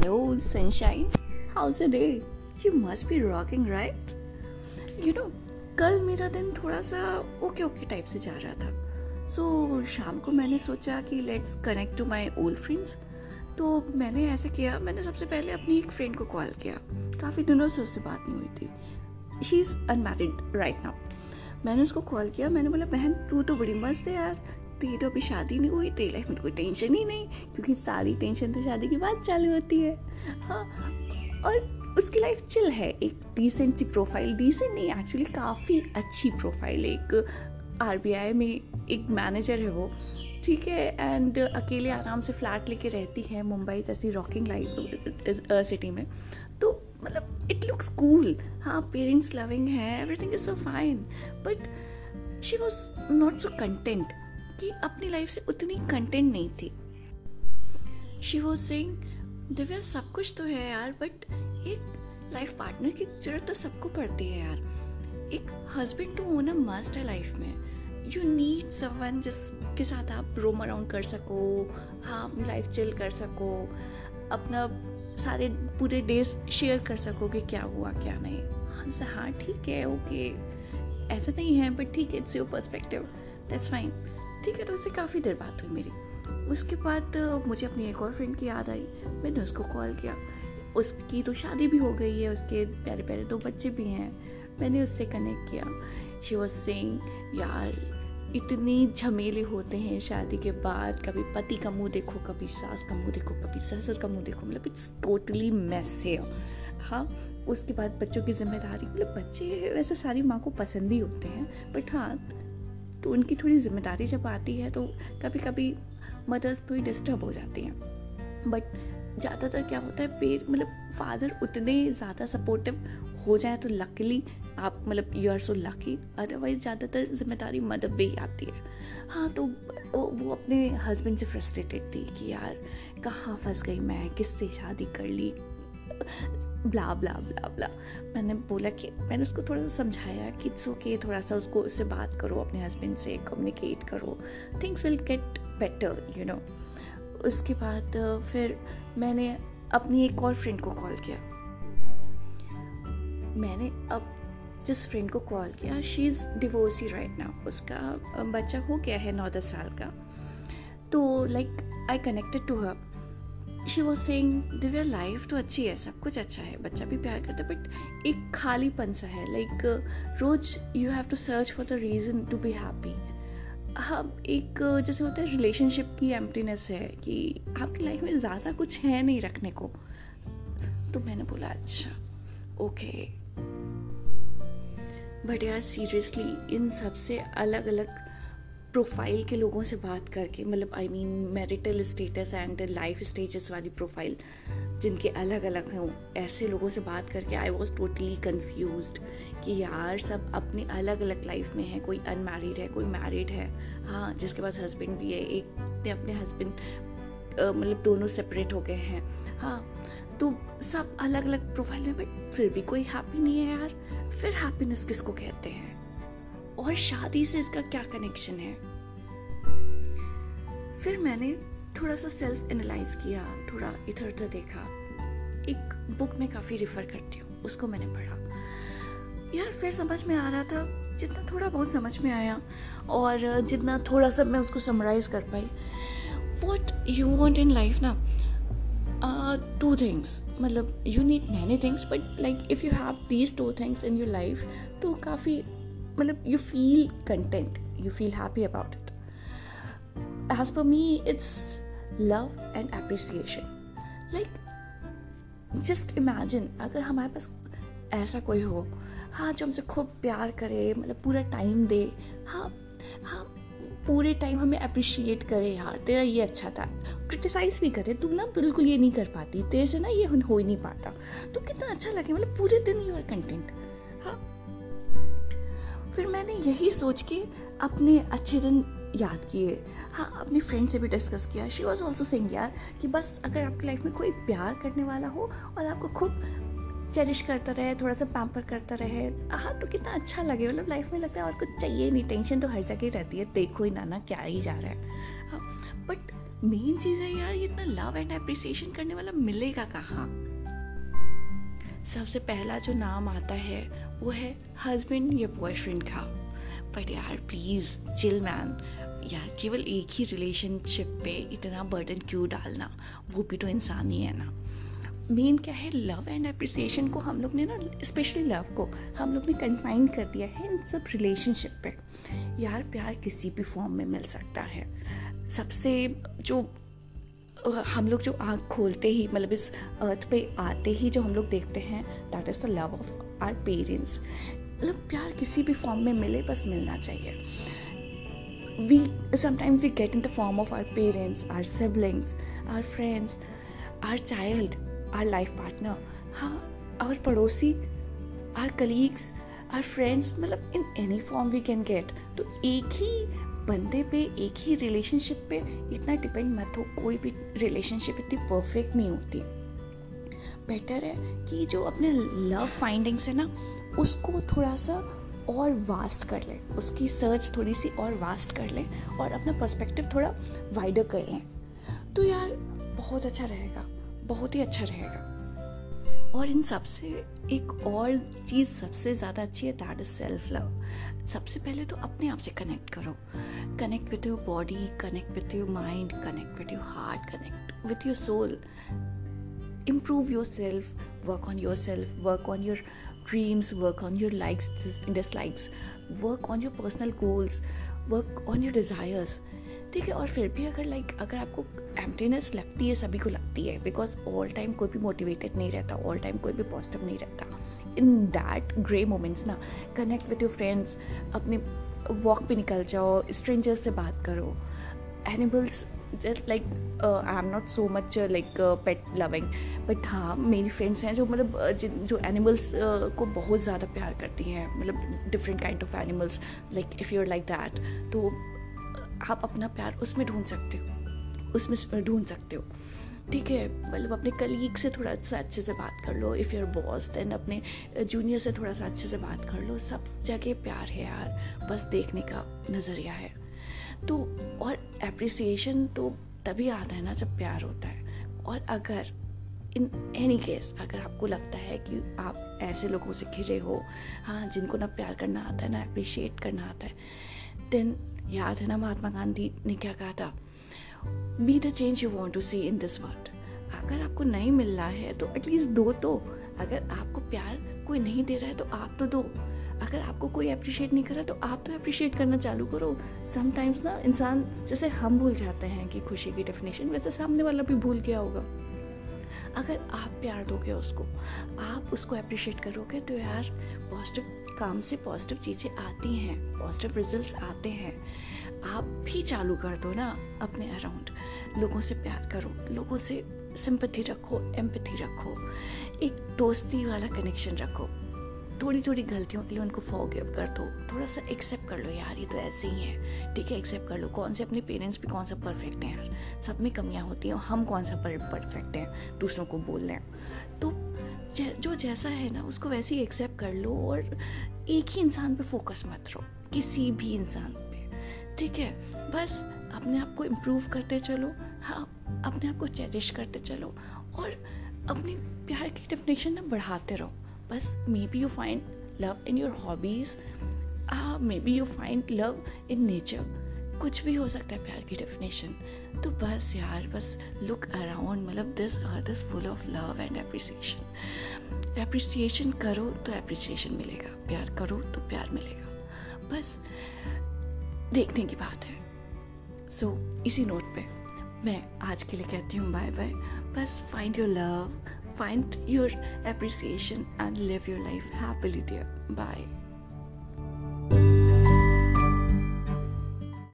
Hello, sunshine. How's your day? You must be rocking, right? You know, कल मेरा दिन थोड़ा सा ओके ओके टाइप से जा रहा था सो so, शाम को मैंने सोचा कि let's connect to my old friends तो मैंने ऐसे किया मैंने सबसे पहले अपनी एक फ्रेंड को कॉल किया काफ़ी दिनों से उससे बात नहीं हुई थी she is unmarried right now मैंने उसको कॉल किया मैंने बोला बहन तू तो बड़ी मस्त है यार तेरी तो अभी शादी नहीं हुई तेरी लाइफ में कोई टेंशन ही नहीं, क्योंकि सारी टेंशन तो शादी के बाद चालू होती है। हाँ और उसकी लाइफ चिल है। एक डिसेंट सी प्रोफ़ाइल डिसेंट नहीं एक्चुअली काफ़ी अच्छी प्रोफ़ाइल है। एक आरबीआई में एक मैनेजर है वो, ठीक है? एंड अकेले आराम से फ्लैट लेके रहती है, मुंबई जैसी रॉकिंग लाइफ सिटी में। तो मतलब इट लुक्स कूल हाँ पेरेंट्स लविंग है everything is so fine but she was not so content कि अपनी लाइफ से उतनी कंटेंट नहीं थी। शी सेइंग दिव्या, सब कुछ तो है यार बट एक लाइफ पार्टनर की ज़रूरत तो सबको पड़ती है यार। एक हस्बैंड टू होना मस्ट है लाइफ में यू नीड समवन जिसके साथ आप रोम अराउंड कर सको हाँ अपनी लाइफ चिल कर सको, अपना सारे पूरे डेज़ शेयर कर सको कि क्या हुआ, क्या नहीं। हाँ हाँ ठीक है ओके ऐसा नहीं है बट ठीक है it's your perspective that's fine ठीक है तो उससे काफ़ी देर बात हुई मेरी। उसके बाद मुझे अपनी एक और फ्रेंड की याद आई। मैंने उसको कॉल किया। उसकी तो शादी भी हो गई है, उसके प्यारे प्यारे दो बच्चे भी हैं। मैंने उससे कनेक्ट किया। शी वॉज़ सेइंग यार, इतनी झमेले होते हैं शादी के बाद। कभी पति का मुँह देखो, कभी सास का मुँह देखो, कभी ससुर का मुँह देखो। मतलब इट्स टोटली मैस है। हाँ उसके बाद बच्चों की ज़िम्मेदारी। मतलब बच्चे वैसे सारी माँ को पसंद ही होते हैं। बट हाँ तो उनकी थोड़ी ज़िम्मेदारी जब आती है तो कभी कभी मदर्स थोड़ी डिस्टर्ब हो जाती हैं। बट ज़्यादातर क्या होता है पेर मतलब फादर उतने ज़्यादा सपोर्टिव हो जाए तो लकीली आप मतलब you are so lucky otherwise ज़्यादातर ज़िम्मेदारी मदर पे ही आती है। हाँ तो वो अपने हस्बैंड से फ्रस्ट्रेटेड थी कि यार, कहाँ फंस गई मैं? किससे शादी कर ली? Blah blah blah blah. मैंने बोला कि, मैंने उसको थोड़ा सा समझाया कि इट्स ओके थोड़ा सा उसको उससे बात करो, अपने हस्बैंड से कम्युनिकेट करो। Things will get better you know उसके बाद, फिर मैंने अपनी एक और फ्रेंड को कॉल किया। मैंने अब जिस फ्रेंड को कॉल किया she is divorcee right now उसका, बच्चा हो गया है नौ दस साल का। तो like I connected to her she was saying Divya life तो अच्छी है, सब कुछ अच्छा है, बच्चा भी प्यार करता है बट एक खालीपन सा है like rose you have to search for the reason to be happy हाँ एक, जैसे होता है रिलेशनशिप की एम्प्टीनेस है कि आपकी लाइफ में ज़्यादा कुछ है नहीं रखने को। तो मैंने बोला अच्छा ओके बट यार सीरियसली इन सबसे अलग अलग प्रोफ़ाइल के लोगों से बात करके मतलब I mean marital status and life stages वाली प्रोफ़ाइल जिनके अलग अलग हों, ऐसे लोगों से बात करके आई वॉज़ टोटली कन्फ्यूज़ कि यार, सब अपनी अलग अलग लाइफ में है, कोई अनमैरिड है, कोई मैरिड है। हाँ जिसके पास हस्बैंड भी है, एक ने अपने हस्बैंड मतलब दोनों सेपरेट हो गए हैं। हाँ तो सब अलग अलग प्रोफ़ाइल में बट फिर भी कोई हैप्पी नहीं है यार। फिर हैप्पीनेस किसको कहते हैं? और शादी से इसका क्या कनेक्शन है? फिर मैंने थोड़ा सा सेल्फ एनालाइज किया, थोड़ा इधर उधर देखा। एक बुक में काफ़ी रिफ़र करती हूँ, उसको मैंने पढ़ा। यार, फिर समझ में आ रहा था, जितना थोड़ा बहुत समझ में आया और जितना थोड़ा सा मैं उसको समराइज कर पाई। What you want in life ना टू थिंग्स मतलब you need many things but like if you have these two things in your life तो काफ़ी मतलब you feel content you feel happy about it as per me it's love and appreciation. Like just imagine अगर हमारे पास ऐसा कोई हो हाँ जो हमसे खूब प्यार करे मतलब पूरा टाइम दे हाँ हाँ पूरे टाइम हमें अप्रिशिएट करे यार तेरा ये अच्छा था। क्रिटिसाइज भी करे, तू ना बिल्कुल ये नहीं कर पाती, तेरे से ना ये हो ही नहीं पाता। तो कितना अच्छा लगे मतलब पूरे दिन यू आर कंटेंट हाँ फिर मैंने यही सोच के अपने अच्छे दिन याद किए। हाँ अपनी फ्रेंड से भी डिस्कस किया। शी वॉज़ ऑल्सो सिंग यार, कि बस अगर आपकी लाइफ में कोई प्यार करने वाला हो और आपको खूब चेरिश करता रहे, थोड़ा सा पैम्पर करता रहे हाँ तो कितना अच्छा लगे। मतलब लाइफ में लगता है और कुछ चाहिए नहीं। टेंशन तो हर जगह रहती है। देखो ही ना ना क्या ही जा रहा है। हाँ बट मेन चीज़ है यार, ये इतना लव एंड अप्रिसिएशन करने वाला मिलेगा कहाँ? सबसे पहला जो नाम आता है, वो है हस्बैंड या बॉयफ्रेंड का। बट यार प्लीज़ चिल मैन यार, केवल एक ही रिलेशनशिप पे इतना बर्डन क्यों डालना? वो भी तो इंसान ही है ना। मेन क्या है लव एंड अप्रिसिएशन को हम लोग ने ना स्पेशली लव को, हम लोग ने कंफाइन कर दिया है इन सब रिलेशनशिप पे। यार, प्यार किसी भी फॉर्म में मिल सकता है। सबसे जो हम लोग जो आँख खोलते ही मतलब इस अर्थ पे आते ही जो हम लोग देखते हैं that is the love of our parents मतलब प्यार किसी भी फॉर्म में मिले, बस मिलना चाहिए। We sometimes we get in the form of our parents our siblings our friends our child our life partner हाँ आवर पड़ोसी आर कलीग्स आर फ्रेंड्स मतलब in any form we can get तो एक ही बंदे पे एक ही रिलेशनशिप पे इतना डिपेंड मत हो, कोई भी रिलेशनशिप इतनी परफेक्ट नहीं होती। बेटर है कि जो अपने लव फाइंडिंग्स है ना, उसको थोड़ा सा और वास्ट कर लें। उसकी सर्च थोड़ी सी और वास्ट कर लें और अपना पर्सपेक्टिव थोड़ा वाइडर कर लें। तो यार, बहुत अच्छा रहेगा, बहुत ही अच्छा रहेगा। और इन सबसे, एक और चीज़ सबसे ज़्यादा अच्छी है, दैट इज़ सेल्फ लव सबसे पहले तो अपने आप से कनेक्ट करो. Connect with your body connect with your mind connect with your heart connect with your soul improve yourself work on yourself work on your dreams work on your likes dislikes work on your personal goals work on your desires ठीक है और फिर भी अगर like अगर आपको emptiness लगती है सभी को लगती है बिकॉज़ ऑल टाइम कोई भी मोटिवेटेड नहीं रहता ऑल टाइम कोई भी पॉजिटिव नहीं रहता। इन दैट ग्रे मोमेंट्स ना कनेक्ट विथ योर फ्रेंड्स अपने वॉक पे निकल जाओ स्ट्रेंजर्स से बात करो। Animals just like I am not so much like pet loving but हाँ मेरी फ्रेंड्स हैं जो मतलब uh, जो एनिमल्स uh, को बहुत ज़्यादा प्यार करती हैं मतलब different kind of animals like if you are like that तो आप अपना प्यार उसमें ढूंढ सकते हो। उसमें ढूंढ सकते हो। ठीक है मतलब अपने कलीग से थोड़ा सा अच्छे से बात कर लो। इफ़ यूर बॉस देन अपने जूनियर से थोड़ा सा अच्छे से बात कर लो। सब जगह प्यार है यार। बस देखने का नज़रिया है। तो और अप्रिसिएशन तो तभी आता है ना जब प्यार होता है। और अगर इन एनी केस अगर आपको लगता है कि आप ऐसे लोगों से घिरे हो हाँ जिनको ना प्यार करना आता है, ना अप्रिशिएट करना आता है देन याद है ना महात्मा गांधी ने क्या कहा था? Be the change you want to see in this world अगर आपको नहीं मिल रहा है तो एटलीस्ट दो तो। अगर आपको प्यार कोई नहीं दे रहा है तो आप तो दो। अगर आपको कोई अप्रिशिएट नहीं कर रहा तो आप तो अप्रिशिएट करना चालू करो। समटाइम्स ना इंसान, जैसे हम भूल जाते हैं कि खुशी की डेफिनेशन वैसे सामने वाला भी भूल गया होगा। अगर आप प्यार दोगे उसको, आप उसको अप्रिशिएट करोगे तो यार पॉजिटिव काम से पॉजिटिव चीज़ें आती हैं पॉजिटिव रिजल्ट्स आते हैं। आप भी चालू कर दो ना अपने अराउंड लोगों से प्यार करो, लोगों से सिंपथी रखो एम्पथी रखो। एक दोस्ती वाला कनेक्शन रखो। थोड़ी थोड़ी गलतियों के लिए उनको फॉरगिव कर दो। थोड़ा सा एक्सेप्ट कर लो, यार, ये तो ऐसे ही है। ठीक है एक्सेप्ट कर लो। कौन से अपने पेरेंट्स भी कौन सा परफेक्ट हैं? सब में कमियाँ होती हैं और हम कौन सा परफेक्ट हैं? दूसरों को बोल रहे हैं तो जो जैसा है ना, उसको वैसे ही एक्सेप्ट कर लो और एक ही इंसान पे फोकस मत रहो, किसी भी इंसान पे। ठीक है? बस अपने आप को इम्प्रूव करते चलो हाँ अपने आप को चेरिश करते चलो और अपनी प्यार की डेफिनेशन ना बढ़ाते रहो। बस maybe you find love in your hobbies maybe you find love in nature कुछ भी हो सकता है प्यार की डेफिनेशन तो बस यार, बस लुक अराउंड मतलब this earth is full of love and appreciation appreciation करो तो एप्रिसिएशन मिलेगा। प्यार करो तो प्यार मिलेगा। बस देखने की बात है। सो so, इसी नोट पे मैं आज के लिए कहती हूँ बाय बाय बस find your love find your appreciation and live your life happily dear bye